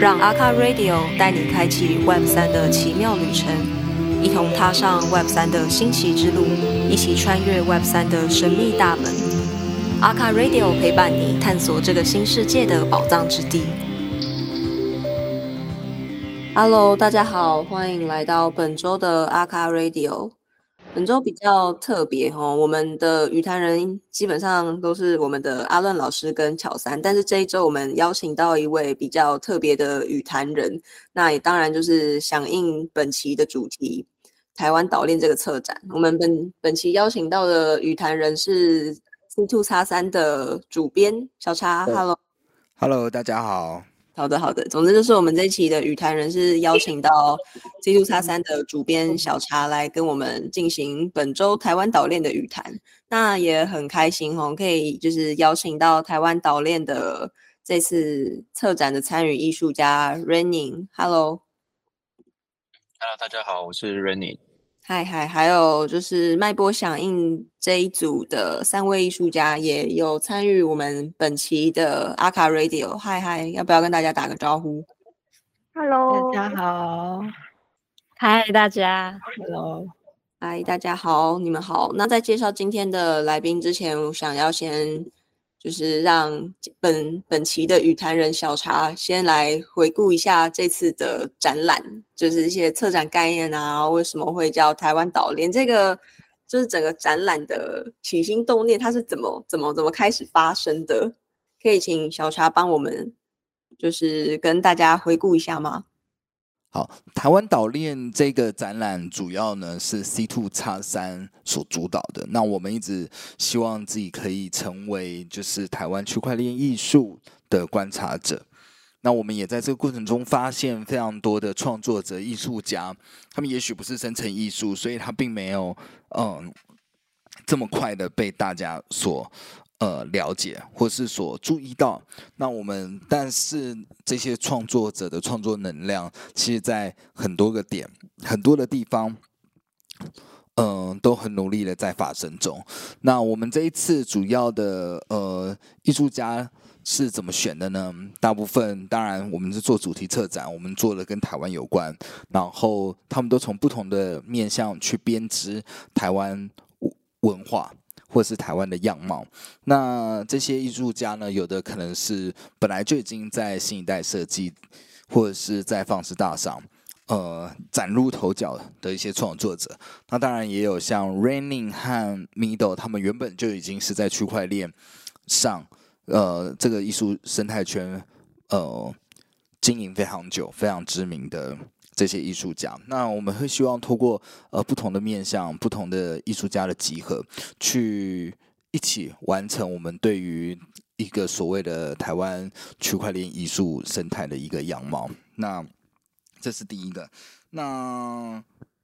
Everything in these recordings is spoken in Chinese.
让阿卡 Radio 带你开启 Web 三的奇妙旅程，一同踏上 Web 三的新奇之路，一起穿越 Web 三的神秘大门。阿卡 Radio 陪伴你探索这个新世界的宝藏之地。Hello，大家好，欢迎来到本周的阿卡 Radio。本周比较特别哦，我们的语坛人基本上都是我们的阿乱老师跟巧三，但是这一周我们邀请到一位比较特别的语坛人，那也当然就是响应本期的主题——台湾岛链这个策展。我们本本期邀请到的语坛人是 C Two 叉三的主编小叉，Hello，Hello，大家好。好的，好的。总之就是我们这一期的语坛人是邀请到 C 2叉三的主编小茶来跟我们进行本周台湾岛链的语谈。那也很开心哦，可以就是邀请到台湾岛链的这次策展的参与艺术家 Raining。Hello，Hello，大家好，我是 Raining。嗨嗨，还有就是脉波响应这一组的三位艺术家也有参与我们本期的阿卡 Radio。嗨嗨，要不要跟大家打个招呼？Hello，大家好。嗨，大家。Hello，嗨，大家好，你们好。那在介绍今天的来宾之前，我想要先。就是让本本期的语坛人小茶先来回顾一下这次的展览，就是一些策展概念啊，为什么会叫台湾岛链？这个就是整个展览的起心动念，它是怎么怎么怎么开始发生的？可以请小茶帮我们，就是跟大家回顾一下吗？好，台湾岛链这个展览主要呢是 C Two 叉三所主导的。那我们一直希望自己可以成为就是台湾区块链艺术的观察者。那我们也在这个过程中发现非常多的创作者、艺术家，他们也许不是生成艺术，所以他并没有嗯这么快的被大家所。呃，了解或是所注意到，那我们但是这些创作者的创作能量，其实在很多个点、很多的地方，嗯，都很努力的在发生中。那我们这一次主要的呃艺术家是怎么选的呢？大部分当然我们是做主题策展，我们做了跟台湾有关，然后他们都从不同的面向去编织台湾文化。或是台湾的样貌，那这些艺术家呢？有的可能是本来就已经在新一代设计，或者是在放肆大赏，呃，崭露头角的一些创作者。那当然也有像 Raining 和 Middle，他们原本就已经是在区块链上，呃，这个艺术生态圈，呃，经营非常久、非常知名的。这些艺术家，那我们会希望透过呃不同的面向、不同的艺术家的集合，去一起完成我们对于一个所谓的台湾区块链艺术生态的一个样貌。那这是第一个。那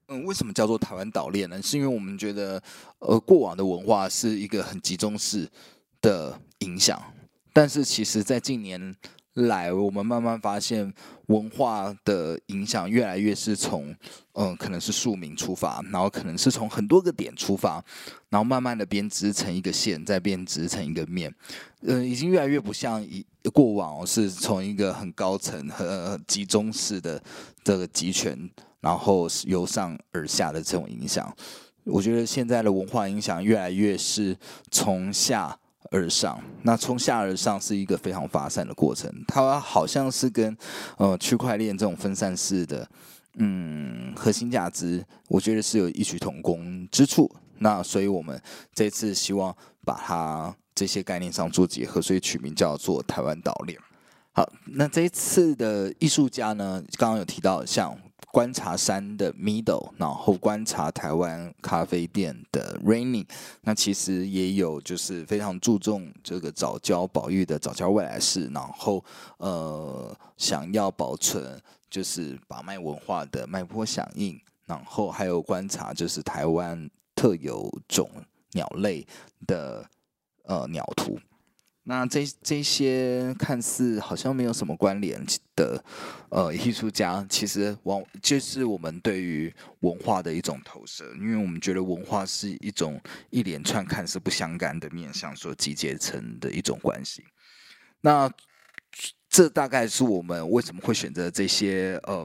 嗯，为什么叫做台湾岛链呢？是因为我们觉得呃过往的文化是一个很集中式的影响，但是其实在近年。来，我们慢慢发现文化的影响越来越是从，嗯，可能是庶民出发，然后可能是从很多个点出发，然后慢慢的编织成一个线，再编织成一个面，嗯，已经越来越不像以过往是从一个很高层和集中式的这个集权，然后由上而下的这种影响。我觉得现在的文化影响越来越是从下。而上，那从下而上是一个非常发散的过程，它好像是跟呃区块链这种分散式的嗯核心价值，我觉得是有异曲同工之处。那所以我们这次希望把它这些概念上做结合，所以取名叫做台湾岛链。好，那这一次的艺术家呢，刚刚有提到像。观察山的 middle，然后观察台湾咖啡店的 raining，那其实也有就是非常注重这个早教保育的早教未来式，然后呃想要保存就是把脉文化的脉波响应，然后还有观察就是台湾特有种鸟类的呃鸟图。那这这些看似好像没有什么关联的，呃，艺术家，其实往就是我们对于文化的一种投射，因为我们觉得文化是一种一连串看似不相干的面向所集结成的一种关系。那这大概是我们为什么会选择这些呃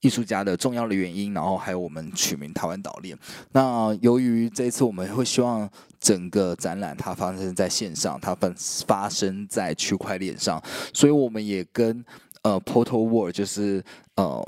艺术家的重要的原因，然后还有我们取名台湾岛链。那由于这一次我们会希望整个展览它发生在线上，它发发生在区块链上，所以我们也跟呃 Portal World 就是呃。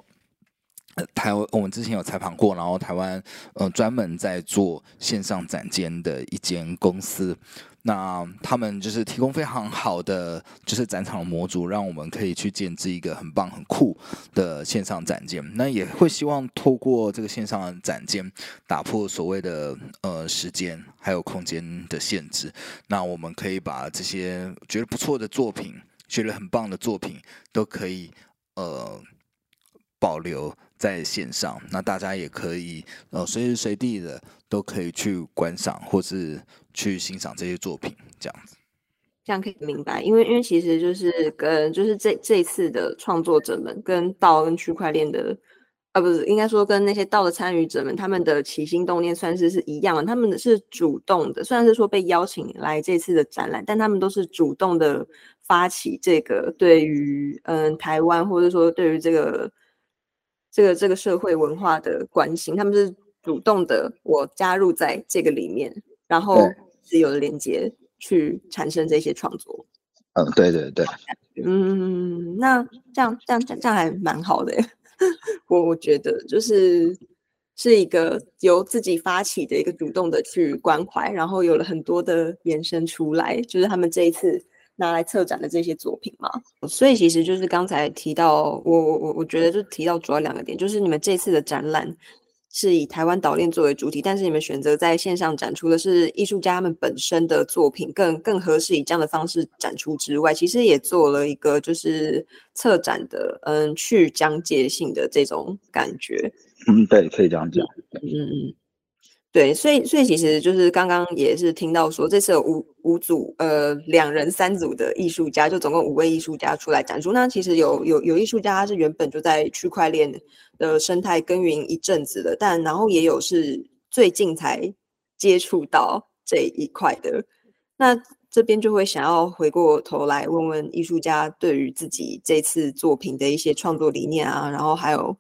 台湾，我们之前有采访过，然后台湾呃专门在做线上展间的一间公司，那他们就是提供非常好的就是展场模组，让我们可以去建置一个很棒很酷的线上展间。那也会希望透过这个线上的展间，打破所谓的呃时间还有空间的限制。那我们可以把这些觉得不错的作品，觉得很棒的作品，都可以呃保留。在线上，那大家也可以呃随时随地的都可以去观赏或是去欣赏这些作品，这样子。这样可以明白，因为因为其实就是跟就是这这次的创作者们跟道跟区块链的啊不是应该说跟那些道的参与者们，他们的起心动念算是是一样的，他们是主动的，虽然是说被邀请来这次的展览，但他们都是主动的发起这个对于嗯台湾或者说对于这个。这个这个社会文化的关心，他们是主动的，我加入在这个里面，然后自由的连接去产生这些创作。嗯，对对对，嗯，那这样这样这样还蛮好的，我我觉得就是是一个由自己发起的一个主动的去关怀，然后有了很多的延伸出来，就是他们这一次。拿来策展的这些作品吗，所以其实就是刚才提到，我我我我觉得就提到主要两个点，就是你们这次的展览是以台湾岛链作为主体，但是你们选择在线上展出的是艺术家们本身的作品，更更合适以这样的方式展出之外，其实也做了一个就是策展的嗯去讲解性的这种感觉。嗯，对，可以这样讲。嗯嗯。对，所以所以其实就是刚刚也是听到说，这次有五五组呃两人三组的艺术家，就总共五位艺术家出来展出。那其实有有有艺术家他是原本就在区块链的生态耕耘一阵子的，但然后也有是最近才接触到这一块的。那这边就会想要回过头来问问艺术家对于自己这次作品的一些创作理念啊，然后还有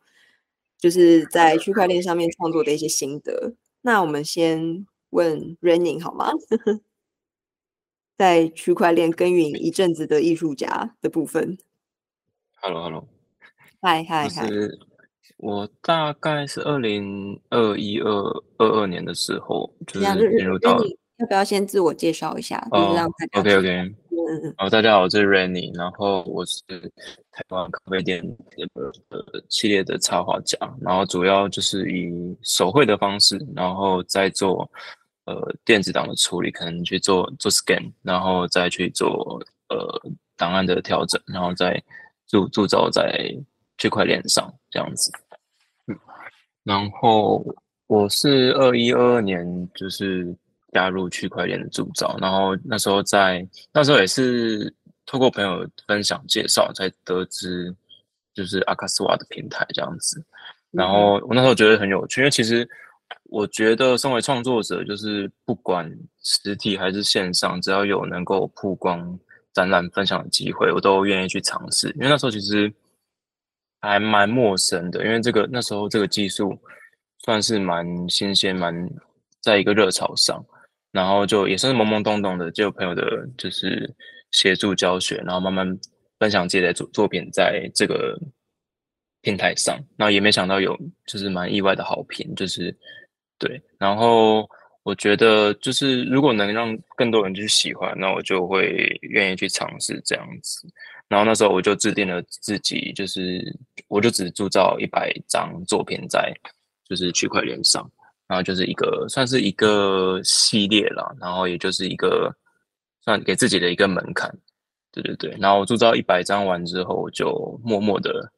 就是在区块链上面创作的一些心得。那我们先问 Raining 好吗？在区块链耕耘一阵子的艺术家的部分。Hello，Hello，嗨嗨嗨！我大概是二零二一二二二年的时候，就是进入到。要不要先自我介绍一下？就是让大家。OK OK。嗯嗯。好，大家好，我是 Rainy，然后我是台湾咖啡店的系列的插画家，然后主要就是以手绘的方式，然后再做呃电子档的处理，可能去做做 scan，然后再去做呃档案的调整，然后再铸铸造在区块链上这样子。嗯，然后我是二一二二年就是。加入区块链的铸造，然后那时候在那时候也是透过朋友分享介绍才得知，就是阿卡斯瓦的平台这样子。然后我那时候觉得很有趣，因为其实我觉得身为创作者，就是不管实体还是线上，只要有能够曝光展览分享的机会，我都愿意去尝试。因为那时候其实还蛮陌生的，因为这个那时候这个技术算是蛮新鲜，蛮在一个热潮上。然后就也算是懵懵懂懂的，就有朋友的，就是协助教学，然后慢慢分享自己的作作品在这个平台上。然后也没想到有，就是蛮意外的好评，就是对。然后我觉得，就是如果能让更多人去喜欢，那我就会愿意去尝试这样子。然后那时候我就制定了自己，就是我就只铸造一百张作品在就是区块链上。然后就是一个算是一个系列了，然后也就是一个算给自己的一个门槛，对对对。然后铸造一百张完之后，我就默默的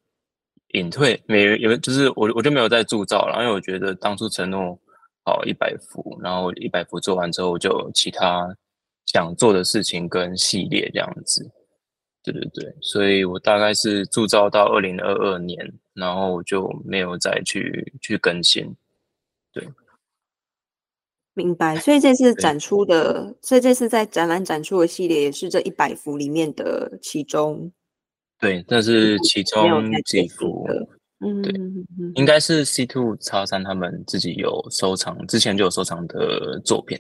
隐退，没有，就是我我就没有再铸造了，因为我觉得当初承诺好一百幅，然后一百幅做完之后，就其他想做的事情跟系列这样子，对对对。所以我大概是铸造到二零二二年，然后我就没有再去去更新，对。明白，所以这次展出的，所以这次在展览展出的系列也是这一百幅里面的其中对，这是其中几幅。嗯，对，应该是 C Two 叉三他们自己有收藏，之前就有收藏的作品。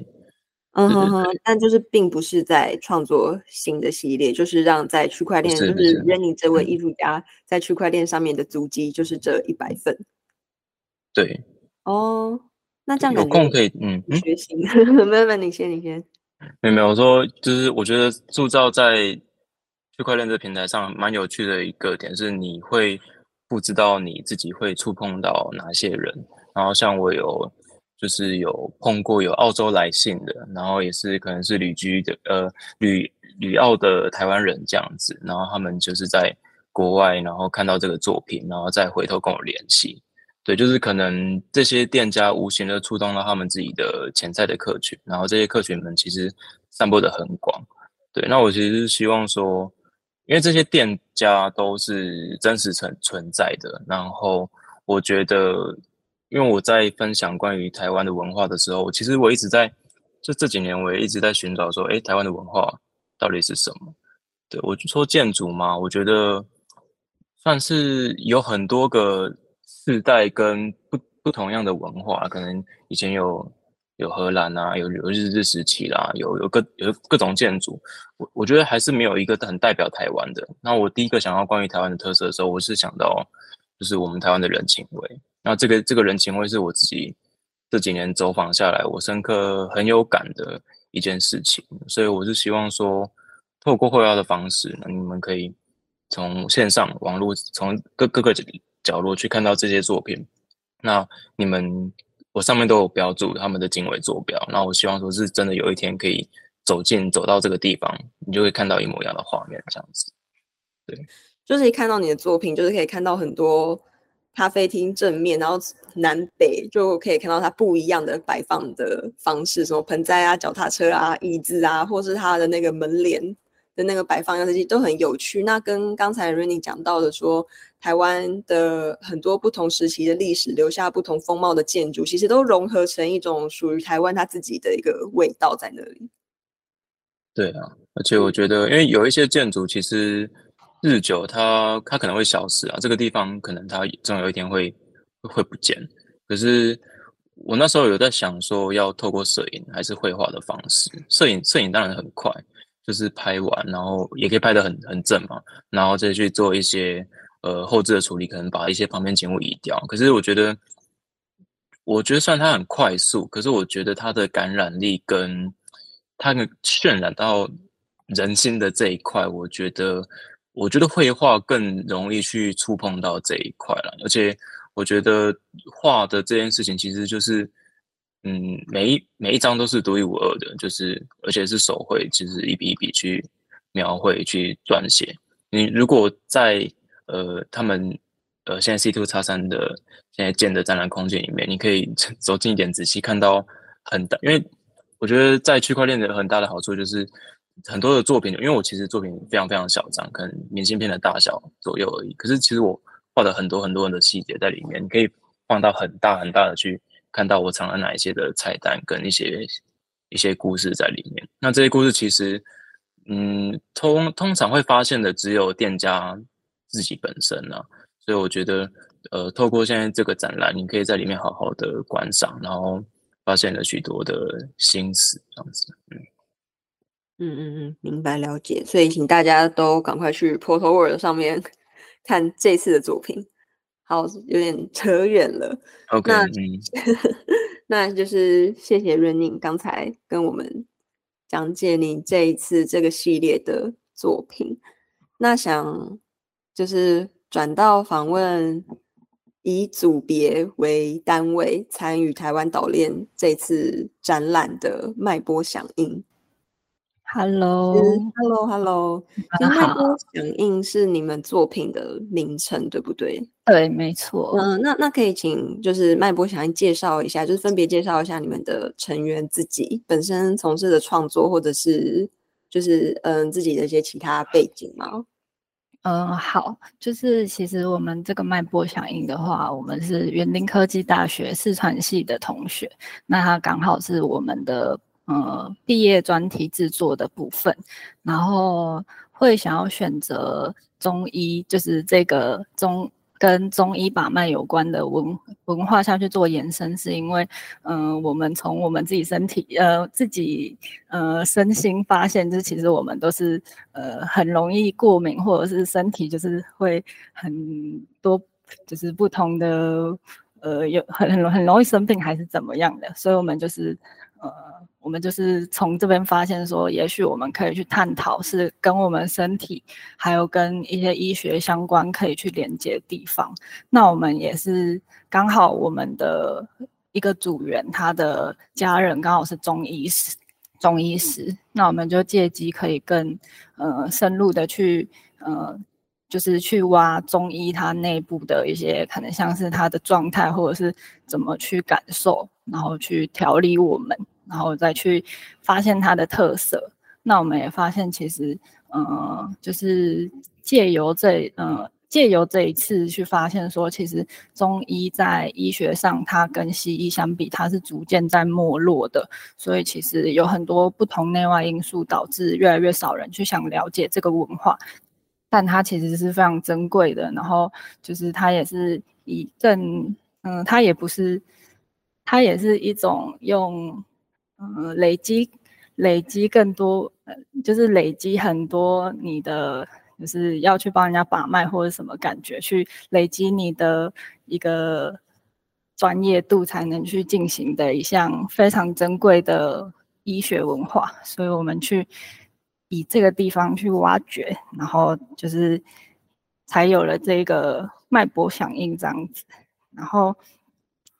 嗯哼哼，但就是并不是在创作新的系列，就是让在区块链，就是 Renny 这位艺术家在区块链上面的足迹，就是这一百份。对。哦，那这样有空可以嗯学习。没有没有，你先你先。没有没有，我说就是我觉得铸造在区块链这平台上蛮有趣的一个点是，你会不知道你自己会触碰到哪些人。然后像我有就是有碰过有澳洲来信的，然后也是可能是旅居的呃旅旅澳的台湾人这样子，然后他们就是在国外，然后看到这个作品，然后再回头跟我联系。对，就是可能这些店家无形的触动了他们自己的潜在的客群，然后这些客群们其实散播的很广。对，那我其实是希望说，因为这些店家都是真实存存在的，然后我觉得，因为我在分享关于台湾的文化的时候，其实我一直在就这几年我也一直在寻找说，哎，台湾的文化到底是什么？对我说建筑嘛，我觉得算是有很多个。世代跟不不同样的文化，可能以前有有荷兰啊，有有日治时期啦，有有各有各种建筑，我我觉得还是没有一个很代表台湾的。那我第一个想到关于台湾的特色的时候，我是想到就是我们台湾的人情味。那这个这个人情味是我自己这几年走访下来，我深刻很有感的一件事情。所以我是希望说，透过绘画的方式，那你们可以从线上网络，从各各个。角落去看到这些作品，那你们我上面都有标注他们的经纬坐标，那我希望说是真的有一天可以走进走到这个地方，你就会看到一模一样的画面，这样子。对，就是一看到你的作品，就是可以看到很多咖啡厅正面，然后南北就可以看到它不一样的摆放的方式，什么盆栽啊、脚踏车啊、椅子啊，或是它的那个门帘。的那个摆放样子都很有趣。那跟刚才 Rainy 讲到的说，台湾的很多不同时期的历史留下不同风貌的建筑，其实都融合成一种属于台湾它自己的一个味道在那里。对啊，而且我觉得，因为有一些建筑其实日久它它可能会消失啊，这个地方可能它总有一天会会不见。可是我那时候有在想说，要透过摄影还是绘画的方式？摄影摄影当然很快。就是拍完，然后也可以拍得很很正嘛，然后再去做一些呃后置的处理，可能把一些旁边景物移掉。可是我觉得，我觉得虽然它很快速，可是我觉得它的感染力跟它能渲染到人心的这一块，我觉得我觉得绘画更容易去触碰到这一块了。而且我觉得画的这件事情，其实就是。嗯，每一每一张都是独一无二的，就是而且是手绘，就是一笔一笔去描绘、去撰写。你如果在呃他们呃现在 C two 叉三的现在建的展览空间里面，你可以 走近一点，仔细看到很大。因为我觉得在区块链的很大的好处就是很多的作品，因为我其实作品非常非常小张，可能明信片的大小左右而已。可是其实我画了很多很多的细节在里面，你可以放到很大很大的去。看到我藏了哪一些的彩蛋跟一些一些故事在里面。那这些故事其实，嗯，通通常会发现的只有店家自己本身啊。所以我觉得，呃，透过现在这个展览，你可以在里面好好的观赏，然后发现了许多的心思，这样子。嗯嗯嗯嗯，明白了解。所以请大家都赶快去 Portal World 上面看这次的作品。好，有点扯远了。OK，那 那就是谢谢 Running 刚才跟我们讲解你这一次这个系列的作品。那想就是转到访问以组别为单位参与台湾岛链这次展览的脉波响应。Hello，Hello，Hello，脉波响应是你们作品的名称，对不对？对，没错。嗯，那那可以请就是脉波响应介绍一下，就是分别介绍一下你们的成员自己本身从事的创作，或者是就是嗯自己的一些其他背景吗？嗯，好，就是其实我们这个脉搏响应的话，我们是园林科技大学四川系的同学，那他刚好是我们的。呃，毕业专题制作的部分，然后会想要选择中医，就是这个中。跟中医把脉有关的文文化下去做延伸，是因为，嗯，我们从我们自己身体，呃，自己，呃，身心发现，就是其实我们都是，呃，很容易过敏，或者是身体就是会很多，就是不同的，呃，有很很很容易生病，还是怎么样的，所以我们就是，呃。我们就是从这边发现说，也许我们可以去探讨，是跟我们身体，还有跟一些医学相关可以去连接的地方。那我们也是刚好我们的一个组员，他的家人刚好是中医师，中医师。那我们就借机可以更呃深入的去呃，就是去挖中医它内部的一些可能，像是他的状态，或者是怎么去感受，然后去调理我们。然后再去发现它的特色，那我们也发现其实，呃，就是借由这，嗯，借由这一次去发现说，其实中医在医学上，它跟西医相比，它是逐渐在没落的。所以其实有很多不同内外因素导致越来越少人去想了解这个文化，但它其实是非常珍贵的。然后就是它也是以更，嗯，它也不是，它也是一种用。嗯，累积累积更多，呃，就是累积很多你的，就是要去帮人家把脉或者什么感觉，去累积你的一个专业度，才能去进行的一项非常珍贵的医学文化。所以我们去以这个地方去挖掘，然后就是才有了这个脉搏响应这样子，然后。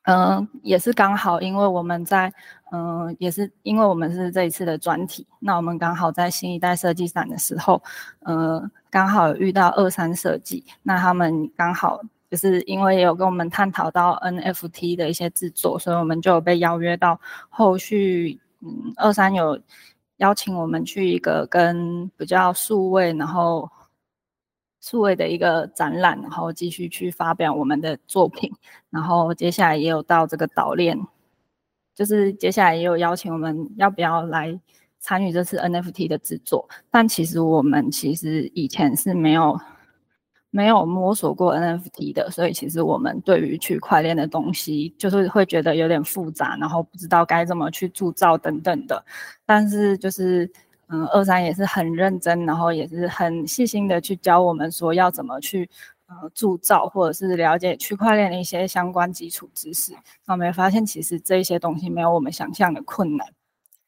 嗯，也是刚好，因为我们在，嗯，也是因为我们是这一次的专题，那我们刚好在新一代设计展的时候，嗯，刚好遇到二三设计，那他们刚好就是因为有跟我们探讨到 NFT 的一些制作，所以我们就有被邀约到后续，嗯，二三有邀请我们去一个跟比较数位，然后。数位的一个展览，然后继续去发表我们的作品，然后接下来也有到这个岛链，就是接下来也有邀请我们要不要来参与这次 NFT 的制作，但其实我们其实以前是没有没有摸索过 NFT 的，所以其实我们对于区块链的东西就是会觉得有点复杂，然后不知道该怎么去铸造等等的，但是就是。嗯，二三也是很认真，然后也是很细心的去教我们说要怎么去呃铸造，或者是了解区块链的一些相关基础知识。那我们发现其实这些东西没有我们想象的困难。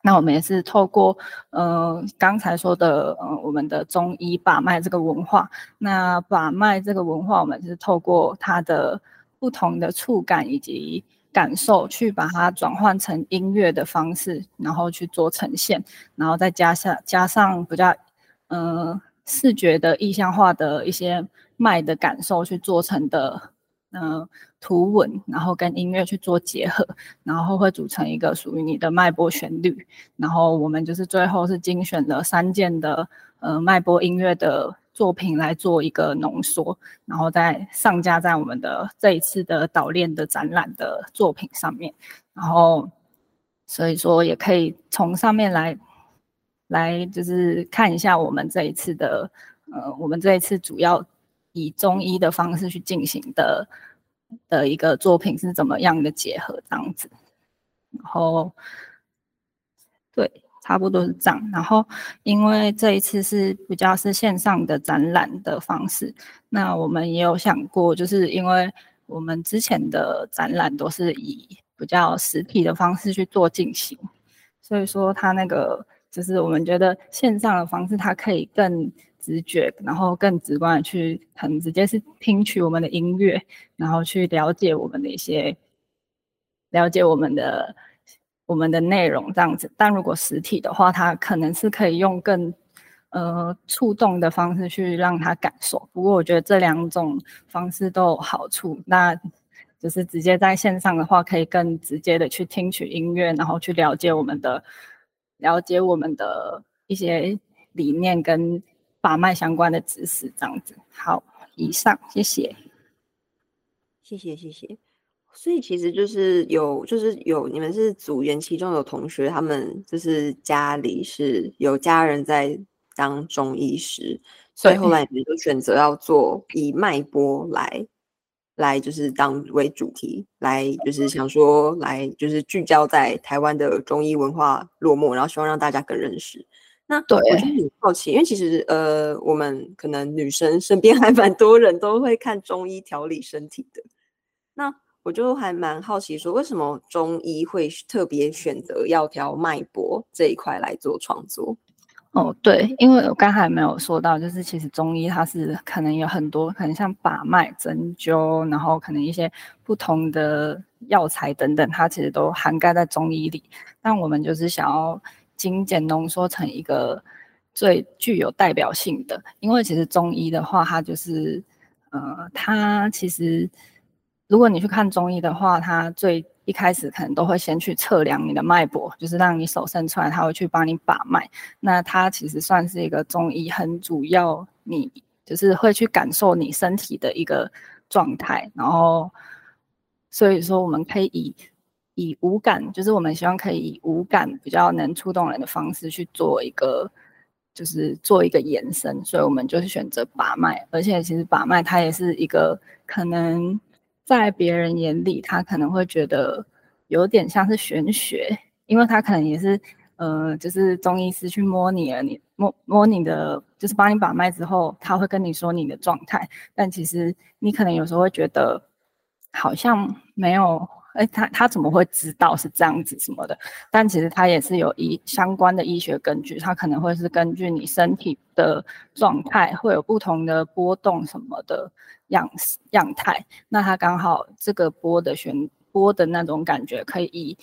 那我们也是透过嗯刚才说的嗯我们的中医把脉这个文化，那把脉这个文化，我们是透过它的不同的触感以及。感受去把它转换成音乐的方式，然后去做呈现，然后再加上加上比较嗯视觉的意象化的一些脉的感受去做成的嗯图文，然后跟音乐去做结合，然后会组成一个属于你的脉波旋律。然后我们就是最后是精选了三件的呃脉波音乐的。作品来做一个浓缩，然后再上架在我们的这一次的岛链的展览的作品上面，然后所以说也可以从上面来来就是看一下我们这一次的呃，我们这一次主要以中医的方式去进行的的一个作品是怎么样的结合这样子，然后对。差不多是这样，然后因为这一次是比较是线上的展览的方式，那我们也有想过，就是因为我们之前的展览都是以比较实体的方式去做进行，所以说它那个就是我们觉得线上的方式它可以更直觉，然后更直观的去很直接是听取我们的音乐，然后去了解我们的一些了解我们的。我们的内容这样子，但如果实体的话，它可能是可以用更呃触动的方式去让他感受。不过我觉得这两种方式都有好处。那就是直接在线上的话，可以更直接的去听取音乐，然后去了解我们的了解我们的一些理念跟把脉相关的知识这样子。好，以上谢谢，谢谢谢谢。所以其实就是有，就是有你们是组员，其中有同学，他们就是家里是有家人在当中医师，所以后来你们就选择要做以脉搏来来就是当为主题，来就是想说来就是聚焦在台湾的中医文化落寞，然后希望让大家更认识。那对，我就很好奇，因为其实呃，我们可能女生身边还蛮多人都会看中医调理身体的。那我就还蛮好奇，说为什么中医会特别选择要调脉搏这一块来做创作？哦，对，因为我刚才没有说到，就是其实中医它是可能有很多，可能像把脉、针灸，然后可能一些不同的药材等等，它其实都涵盖在中医里。但我们就是想要。精简浓缩成一个最具有代表性的，因为其实中医的话，它就是，呃，它其实如果你去看中医的话，他最一开始可能都会先去测量你的脉搏，就是让你手伸出来，他会去帮你把脉。那它其实算是一个中医很主要，你就是会去感受你身体的一个状态，然后所以说我们可以以。以无感，就是我们希望可以以无感比较能触动人的方式去做一个，就是做一个延伸，所以我们就是选择把脉，而且其实把脉它也是一个可能在别人眼里，他可能会觉得有点像是玄学，因为他可能也是呃，就是中医师去摸你了，你摸摸你的，就是帮你把脉之后，他会跟你说你的状态，但其实你可能有时候会觉得好像没有。哎，他他怎么会知道是这样子什么的？但其实他也是有医相关的医学根据，他可能会是根据你身体的状态会有不同的波动什么的样样态。那他刚好这个波的旋波的那种感觉，可以以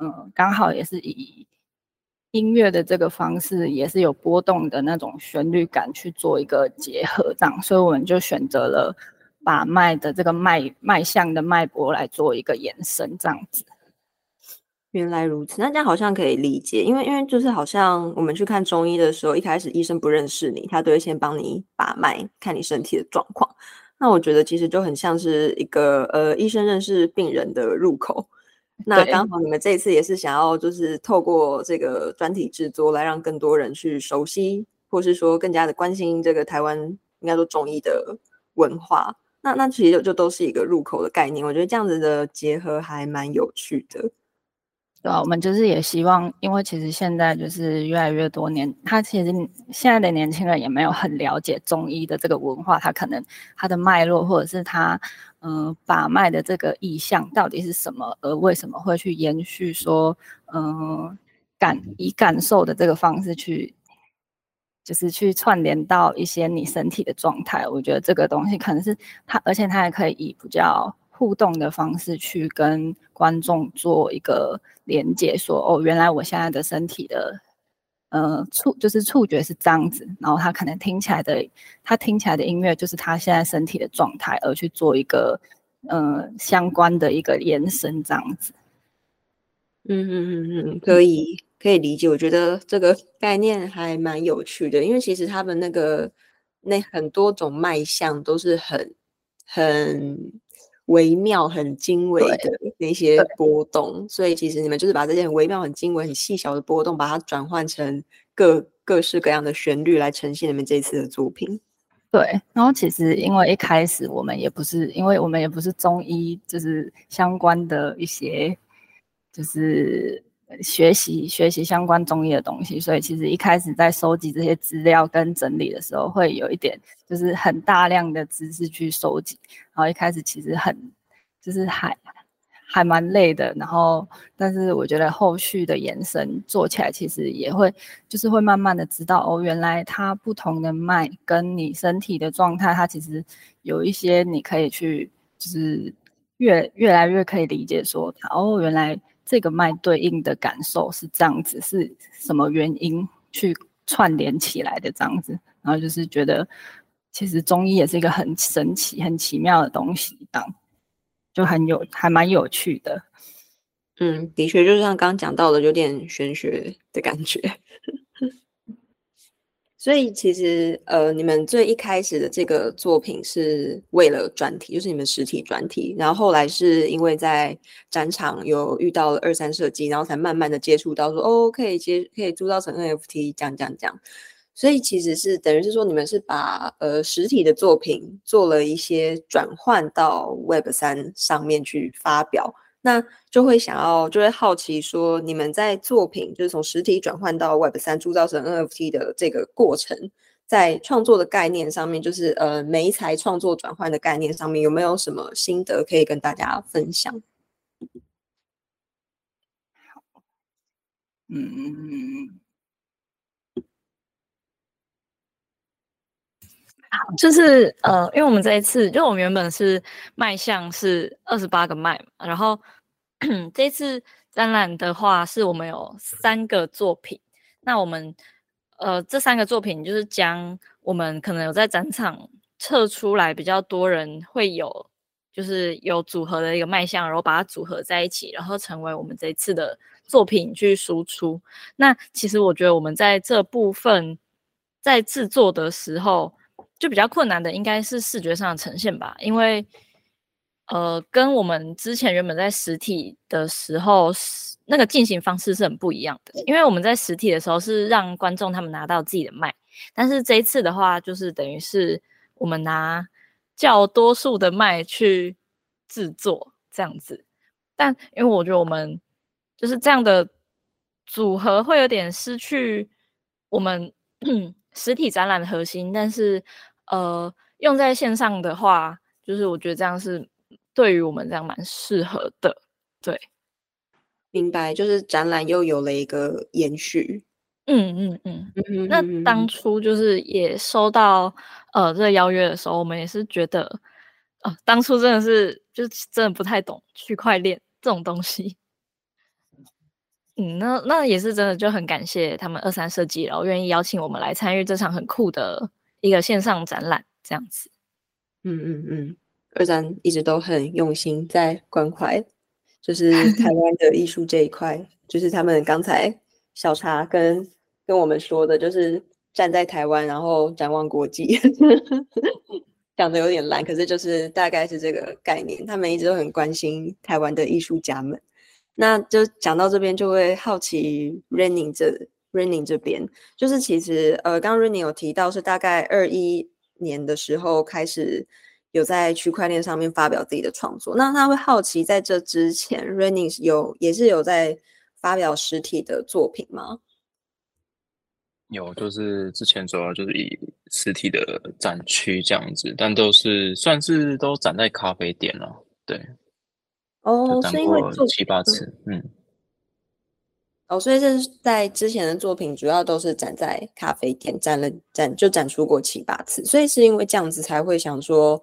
嗯，刚好也是以音乐的这个方式，也是有波动的那种旋律感去做一个结合，这样，所以我们就选择了。把脉的这个脉脉象的脉搏来做一个延伸，这样子。原来如此，那这样好像可以理解，因为因为就是好像我们去看中医的时候，一开始医生不认识你，他都会先帮你把脉，看你身体的状况。那我觉得其实就很像是一个呃医生认识病人的入口。那刚好你们这一次也是想要就是透过这个专题制作来让更多人去熟悉，或是说更加的关心这个台湾应该说中医的文化。那那其实就就都是一个入口的概念，我觉得这样子的结合还蛮有趣的。对啊，我们就是也希望，因为其实现在就是越来越多年，他其实现在的年轻人也没有很了解中医的这个文化，他可能他的脉络或者是他嗯把脉的这个意向到底是什么，而为什么会去延续说嗯感以感受的这个方式去。就是去串联到一些你身体的状态，我觉得这个东西可能是它，而且它还可以以比较互动的方式去跟观众做一个连接，说哦，原来我现在的身体的呃触就是触觉是这样子，然后他可能听起来的他听起来的音乐就是他现在身体的状态，而去做一个呃相关的一个延伸这样子。嗯嗯嗯嗯，可以。可以理解，我觉得这个 概念还蛮有趣的，因为其实他们那个那很多种脉象都是很很微妙、很精微的那些波动，所以其实你们就是把这些很微妙、很精微、很细小的波动，把它转换成各各式各样的旋律来呈现你们这次的作品。对，然后其实因为一开始我们也不是，因为我们也不是中医，就是相关的一些，就是。学习学习相关中医的东西，所以其实一开始在收集这些资料跟整理的时候，会有一点就是很大量的知识去收集，然后一开始其实很就是还还蛮累的，然后但是我觉得后续的延伸做起来，其实也会就是会慢慢的知道哦，原来它不同的脉跟你身体的状态，它其实有一些你可以去就是越越来越可以理解说哦，原来。这个脉对应的感受是这样子，是什么原因去串联起来的这样子？然后就是觉得，其实中医也是一个很神奇、很奇妙的东西，这样就很有，还蛮有趣的。嗯，的确，就像刚刚讲到的，有点玄学的感觉。所以其实，呃，你们最一开始的这个作品是为了专题，就是你们实体专题。然后后来是因为在展场有遇到了二三设计，然后才慢慢的接触到说，哦，可以接可以租到成 NFT，这样这样这样。所以其实是等于是说，你们是把呃实体的作品做了一些转换到 Web 三上面去发表，那就会想要就会好奇说，你们在作品就是从实体转换到 Web 三铸造成 NFT 的这个过程，在创作的概念上面，就是呃媒材创作转换的概念上面，有没有什么心得可以跟大家分享？嗯。好，就是呃，因为我们这一次，就我们原本是卖相是二十八个卖嘛，然后 这次展览的话，是我们有三个作品。那我们呃这三个作品就是将我们可能有在展场测出来比较多人会有，就是有组合的一个卖相，然后把它组合在一起，然后成为我们这次的作品去输出。那其实我觉得我们在这部分在制作的时候。就比较困难的应该是视觉上的呈现吧，因为呃，跟我们之前原本在实体的时候那个进行方式是很不一样的。因为我们在实体的时候是让观众他们拿到自己的麦，但是这一次的话，就是等于是我们拿较多数的麦去制作这样子。但因为我觉得我们就是这样的组合会有点失去我们 实体展览的核心，但是。呃，用在线上的话，就是我觉得这样是对于我们这样蛮适合的。对，明白，就是展览又有了一个延续。嗯嗯嗯。嗯那当初就是也收到呃这个邀约的时候，我们也是觉得，呃，当初真的是就是真的不太懂区块链这种东西。嗯，那那也是真的就很感谢他们二三设计，然后愿意邀请我们来参与这场很酷的。一个线上展览这样子，嗯嗯嗯，二展一直都很用心在关怀，就是台湾的艺术这一块，就是他们刚才小茶跟跟我们说的，就是站在台湾，然后展望国际，讲的有点烂，可是就是大概是这个概念，他们一直都很关心台湾的艺术家们，那就讲到这边就会好奇 Running 这。Running 这边就是，其实呃，刚刚 Running 有提到是大概二一年的时候开始有在区块链上面发表自己的创作。那他会好奇，在这之前，Running 有也是有在发表实体的作品吗？有，就是之前主要就是以实体的展区这样子，但都是算是都展在咖啡店了。对，哦，是因为做七八次，嗯。哦，所以这是在之前的作品，主要都是展在咖啡店，展了展就展出过七八次，所以是因为这样子才会想说，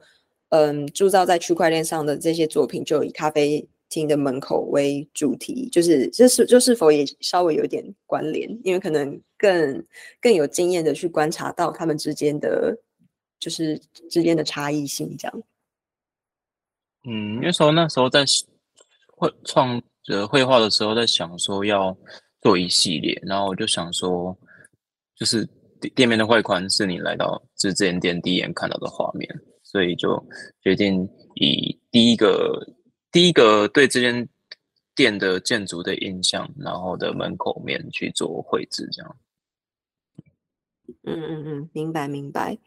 嗯，铸造在区块链上的这些作品就以咖啡厅的门口为主题，就是这是就是否也稍微有点关联，因为可能更更有经验的去观察到他们之间的就是之间的差异性这样。嗯，那时候那时候在会创。呃，绘画的时候在想说要做一系列，然后我就想说，就是店面的外观是你来到这间店第一眼看到的画面，所以就决定以第一个第一个对这间店的建筑的印象，然后的门口面去做绘制，这样。嗯嗯嗯，明白明白。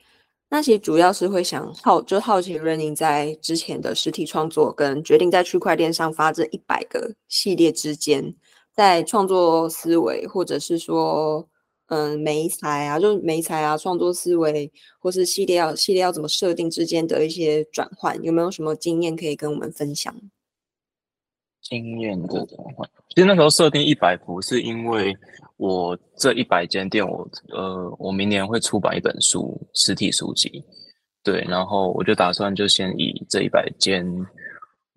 那其实主要是会想好，就好奇 Running 在之前的实体创作跟决定在区块链上发这一百个系列之间，在创作思维或者是说，嗯，媒材啊，就是媒材啊，创作思维或是系列要系列要怎么设定之间的一些转换，有没有什么经验可以跟我们分享？经验的转换，其实那时候设定一百幅，是因为我这一百间店，我呃，我明年会出版一本书，实体书籍，对，然后我就打算就先以这一百间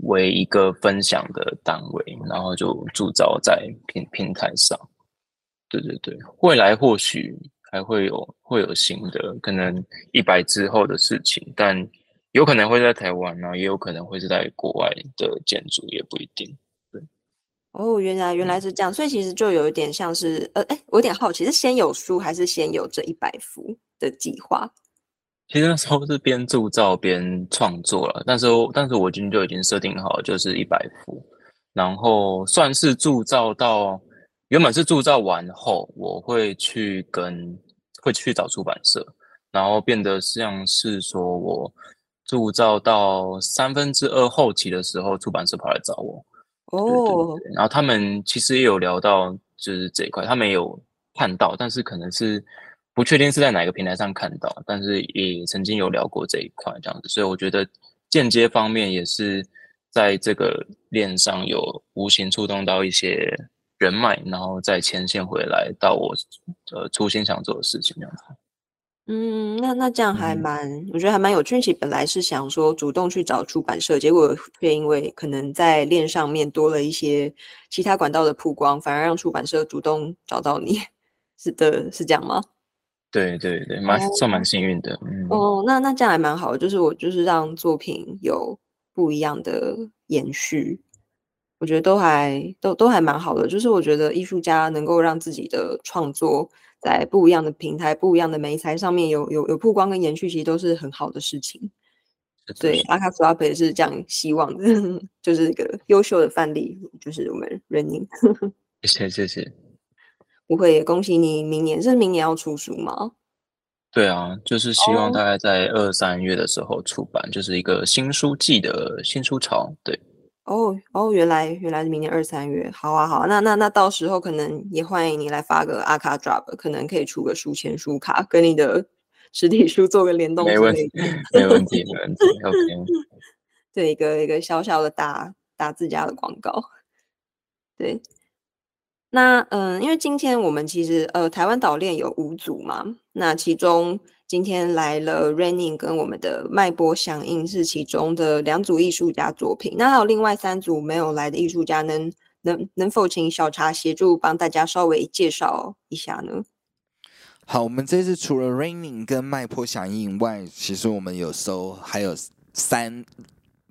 为一个分享的单位，然后就铸造在平平台上，对对对，未来或许还会有会有新的，可能一百之后的事情，但。有可能会在台湾呢，也有可能会是在国外的建筑，也不一定。对，哦，原来原来是这样，所以其实就有一点像是，呃，哎，我有点好奇，是先有书还是先有这一百幅的计划？其实那时候是边铸造边创作了，但是但是我已经就已经设定好，就是一百幅，然后算是铸造到原本是铸造完后，我会去跟会去找出版社，然后变得像是说我铸造到三分之二后期的时候，出版社跑来找我。哦，然后他们其实也有聊到就是这一块，他们有看到，但是可能是不确定是在哪个平台上看到，但是也曾经有聊过这一块这样子，所以我觉得间接方面也是在这个链上有无形触动到一些。人脉，然后再牵线回来到我呃初心想做的事情这样子。嗯，那那这样还蛮，我觉得还蛮有趣。其实本来是想说主动去找出版社，结果却因为可能在链上面多了一些其他管道的曝光，反而让出版社主动找到你，是的，是这样吗？对对对，蛮算蛮幸运的。哦，那那这样还蛮好，就是我就是让作品有不一样的延续。我觉得都还都都还蛮好的，就是我觉得艺术家能够让自己的创作在不一样的平台、不一样的媒材上面有有有曝光跟延续，其实都是很好的事情。对，阿卡弗拉佩是这样希望的，就是一个优秀的范例，就是我们 Running。谢谢谢谢，不会，恭喜你，明年是明年要出书吗？对啊，就是希望大概在二三月的时候出版，就是一个新书季的新书潮，对。哦哦，原来原来是明年二三月，好啊好啊，那那那到时候可能也欢迎你来发个阿卡 drop，可能可以出个书签书卡，跟你的 实体书做个联动。没问题，没问题，没问题。OK，对，一个一个小小的打打自家的广告。对，那嗯，因为今天我们其实呃台湾岛链有五组嘛，那其中。今天来了 Raining 跟我们的脉波响应是其中的两组艺术家作品，那还有另外三组没有来的艺术家，能能能否请小茶协助帮大家稍微介绍一下呢？好，我们这次除了 Raining 跟脉波响应外，其实我们有收还有三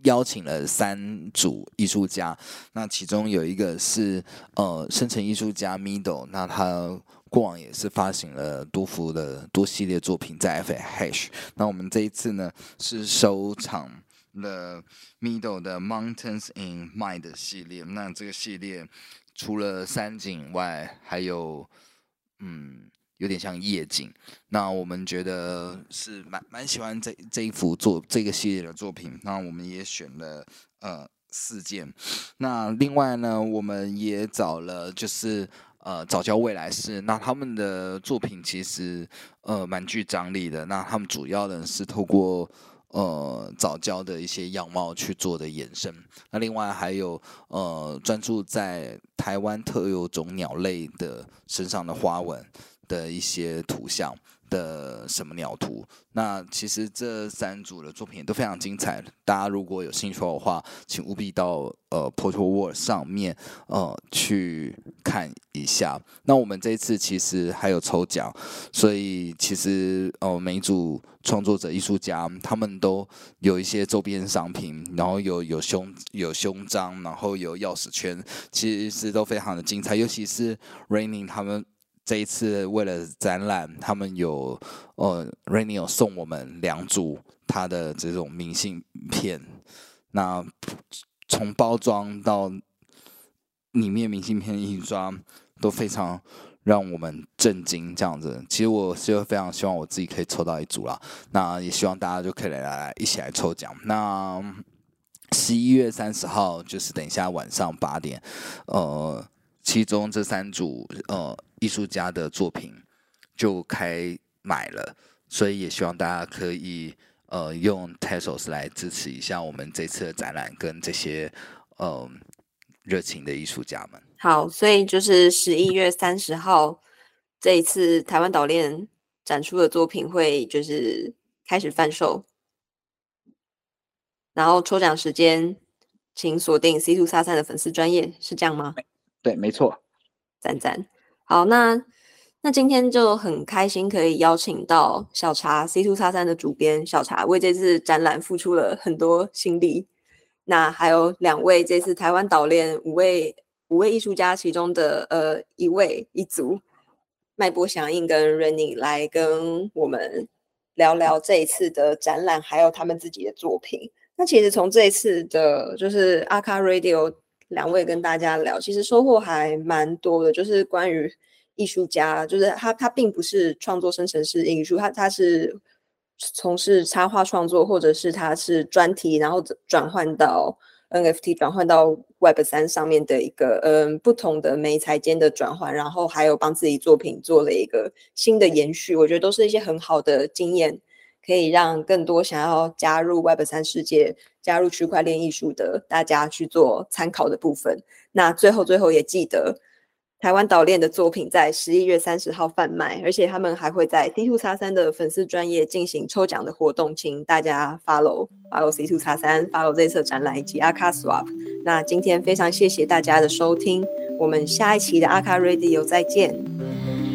邀请了三组艺术家，那其中有一个是呃生成艺术家 Middle，那他。过往也是发行了多幅的多系列作品在 F Hash，那我们这一次呢是收藏了 Middle 的 Mountains in Mind 系列。那这个系列除了山景外，还有嗯有点像夜景。那我们觉得是蛮蛮喜欢这这一幅作这个系列的作品。那我们也选了呃四件。那另外呢，我们也找了就是。呃，早教未来是，那他们的作品其实呃蛮具张力的。那他们主要的是透过呃早教的一些样貌去做的延伸。那另外还有呃专注在台湾特有种鸟类的身上的花纹的一些图像。的什么鸟图？那其实这三组的作品都非常精彩。大家如果有兴趣的话，请务必到呃 Portal World 上面呃去看一下。那我们这一次其实还有抽奖，所以其实呃每一组创作者艺术家他们都有一些周边商品，然后有有胸有胸章，然后有钥匙圈，其实都非常的精彩。尤其是 Raining 他们。这一次为了展览，他们有呃 r a i n y 有送我们两组他的这种明信片。那从包装到里面明信片印刷都非常让我们震惊。这样子，其实我是非常希望我自己可以抽到一组啦。那也希望大家就可以来来一起来抽奖。那十一月三十号就是等一下晚上八点，呃。其中这三组呃艺术家的作品就开买了，所以也希望大家可以呃用 Tesos 来支持一下我们这次的展览跟这些呃热情的艺术家们。好，所以就是十一月三十号这一次台湾岛链展出的作品会就是开始贩售，然后抽奖时间请锁定 C two 三三的粉丝专业，是这样吗？对，没错，赞赞。好，那那今天就很开心可以邀请到小茶 C two 叉三的主编小茶，为这次展览付出了很多心力。那还有两位这次台湾岛链五位五位艺术家其中的呃一位一组，脉波响应跟 Running 来跟我们聊聊这一次的展览，还有他们自己的作品。那其实从这一次的就是阿卡 Radio。两位跟大家聊，其实收获还蛮多的，就是关于艺术家，就是他他并不是创作生成式艺术，他他是从事插画创作，或者是他是专题，然后转换到 NFT，转换到 Web 三上面的一个嗯不同的媒材间的转换，然后还有帮自己作品做了一个新的延续，我觉得都是一些很好的经验。可以让更多想要加入 Web 三世界、加入区块链艺术的大家去做参考的部分。那最后，最后也记得，台湾岛链的作品在十一月三十号贩卖，而且他们还会在 C Two 叉三的粉丝专业进行抽奖的活动，请大家 follow follow C Two 叉三，follow 这次展览以及阿卡 Swap。那今天非常谢谢大家的收听，我们下一期的阿卡 Radio 再见。